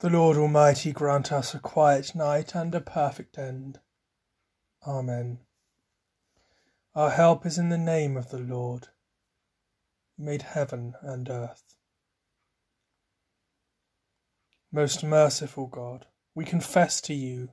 The Lord Almighty grant us a quiet night and a perfect end. Amen. Our help is in the name of the Lord, who made heaven and earth. Most merciful God, we confess to you,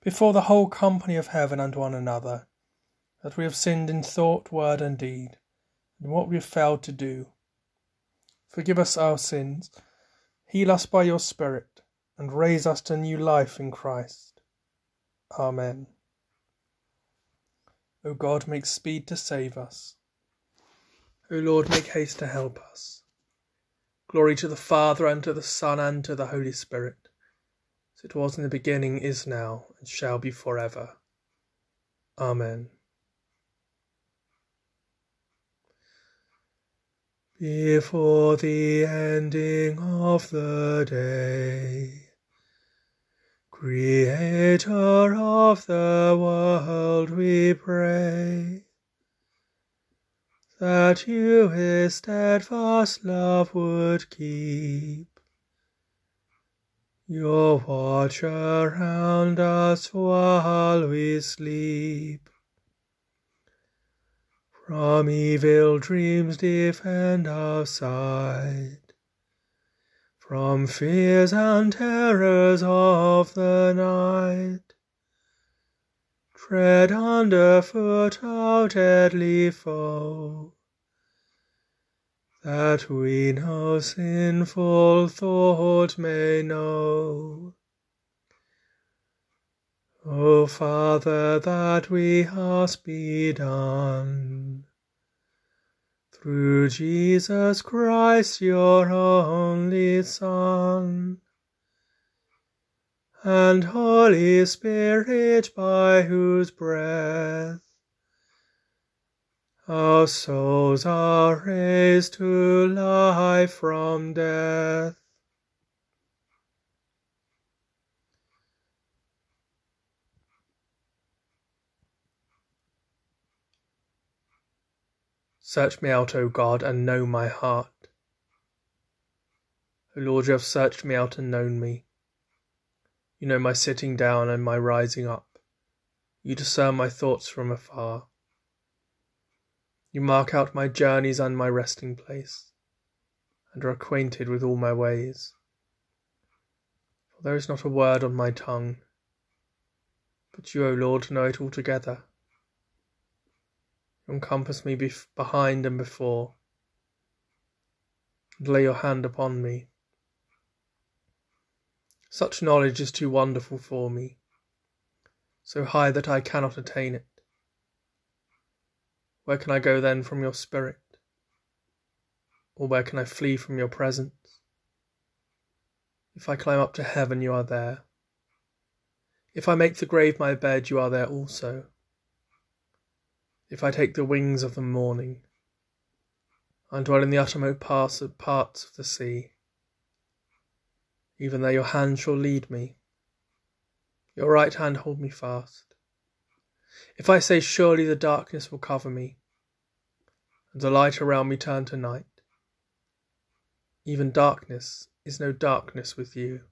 before the whole company of heaven and one another, that we have sinned in thought, word, and deed, and what we have failed to do. Forgive us our sins, heal us by your Spirit, and raise us to new life in Christ. Amen. O God, make speed to save us. O Lord, make haste to help us. Glory to the Father, and to the Son, and to the Holy Spirit, as it was in the beginning, is now, and shall be for ever. Amen. Before the ending of the day, Creator of the world, we pray that you his steadfast love would keep. Your watch around us while we sleep. From evil dreams defend our sight from fears and terrors of the night. Tread underfoot our deadly foe, that we no sinful thought may know. O Father, that we ask be done through Jesus Christ, your only Son, and Holy Spirit, by whose breath our souls are raised to life from death. Search me out, O God, and know my heart. O Lord, you have searched me out and known me. You know my sitting down and my rising up. You discern my thoughts from afar. You mark out my journeys and my resting place, and are acquainted with all my ways. For there is not a word on my tongue, but you, O Lord, know it altogether encompass me bef- behind and before, and lay your hand upon me. Such knowledge is too wonderful for me, so high that I cannot attain it. Where can I go then from your spirit? Or where can I flee from your presence? If I climb up to heaven, you are there. If I make the grave my bed, you are there also if I take the wings of the morning, and dwell in the uttermost parts of, parts of the sea. Even there your hand shall lead me, your right hand hold me fast. If I say, Surely the darkness will cover me, and the light around me turn to night, even darkness is no darkness with you.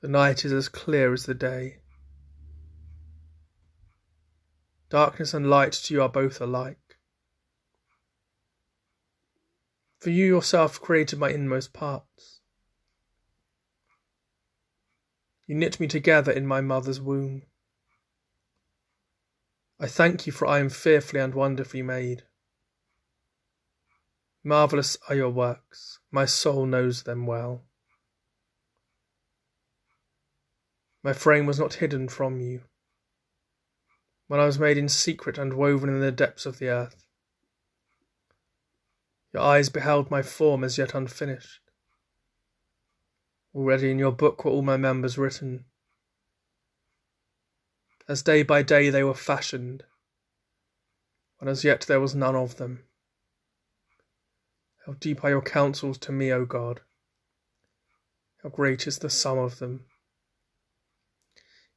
The night is as clear as the day. Darkness and light to you are both alike. For you yourself created my inmost parts. You knit me together in my mother's womb. I thank you, for I am fearfully and wonderfully made. Marvellous are your works, my soul knows them well. My frame was not hidden from you when I was made in secret and woven in the depths of the earth. Your eyes beheld my form as yet unfinished. Already in your book were all my members written. As day by day they were fashioned, when as yet there was none of them. How deep are your counsels to me, O God! How great is the sum of them!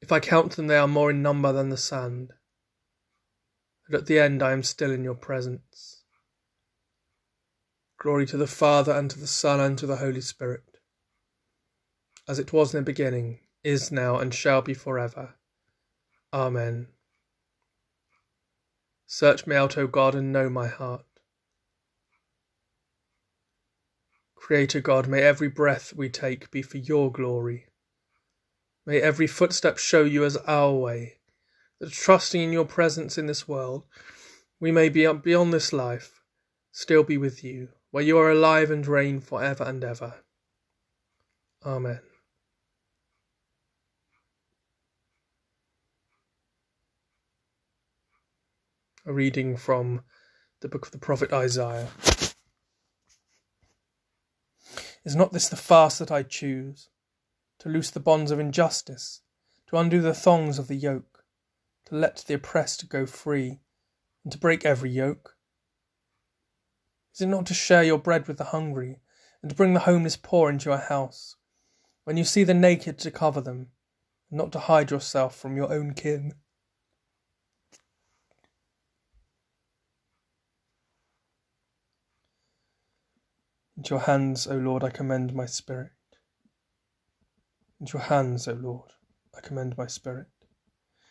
If I count them, they are more in number than the sand but at the end I am still in your presence. Glory to the Father, and to the Son, and to the Holy Spirit, as it was in the beginning, is now, and shall be forever. Amen. Search me out, O God, and know my heart. Creator God, may every breath we take be for your glory. May every footstep show you as our way, trusting in your presence in this world, we may be beyond this life, still be with you, where you are alive and reign for ever and ever. Amen. A reading from the book of the prophet Isaiah. Is not this the fast that I choose? To loose the bonds of injustice, to undo the thongs of the yoke, to let the oppressed go free, and to break every yoke? Is it not to share your bread with the hungry, and to bring the homeless poor into your house, when you see the naked to cover them, and not to hide yourself from your own kin? Into your hands, O Lord, I commend my spirit. Into your hands, O Lord, I commend my spirit.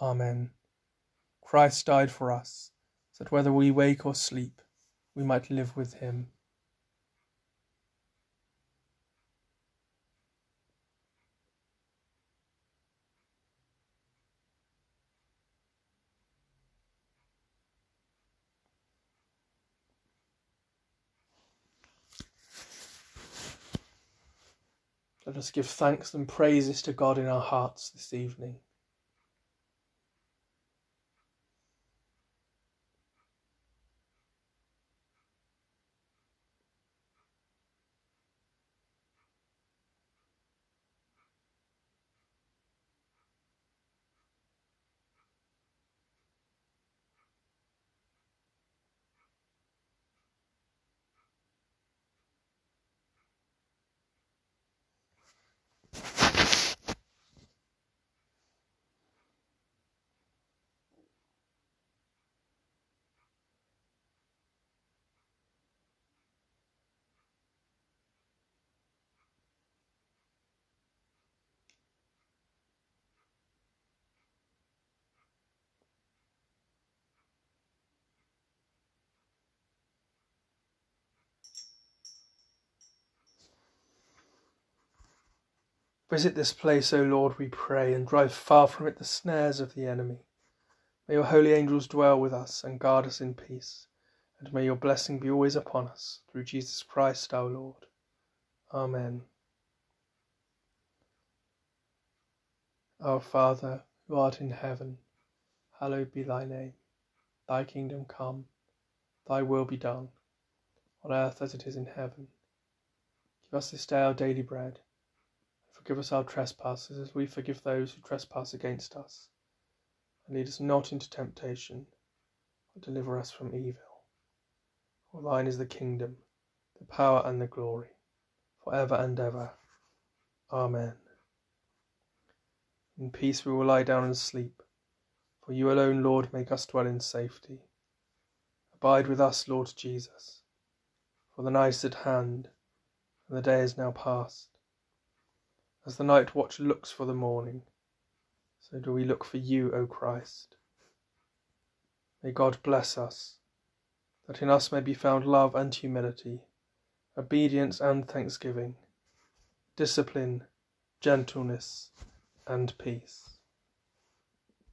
Amen. Christ died for us, that whether we wake or sleep, we might live with him. Let us give thanks and praises to God in our hearts this evening. Visit this place, O Lord, we pray, and drive far from it the snares of the enemy. May your holy angels dwell with us and guard us in peace, and may your blessing be always upon us, through Jesus Christ our Lord. Amen. Our Father, who art in heaven, hallowed be thy name. Thy kingdom come, thy will be done, on earth as it is in heaven. Give us this day our daily bread Forgive us our trespasses, as we forgive those who trespass against us. And lead us not into temptation, but deliver us from evil. For thine is the kingdom, the power, and the glory, for ever and ever. Amen. In peace we will lie down and sleep, for you alone, Lord, make us dwell in safety. Abide with us, Lord Jesus, for the night is at hand, and the day is now past. As the night watch looks for the morning, so do we look for you, O Christ. May God bless us, that in us may be found love and humility, obedience and thanksgiving, discipline gentleness, and peace.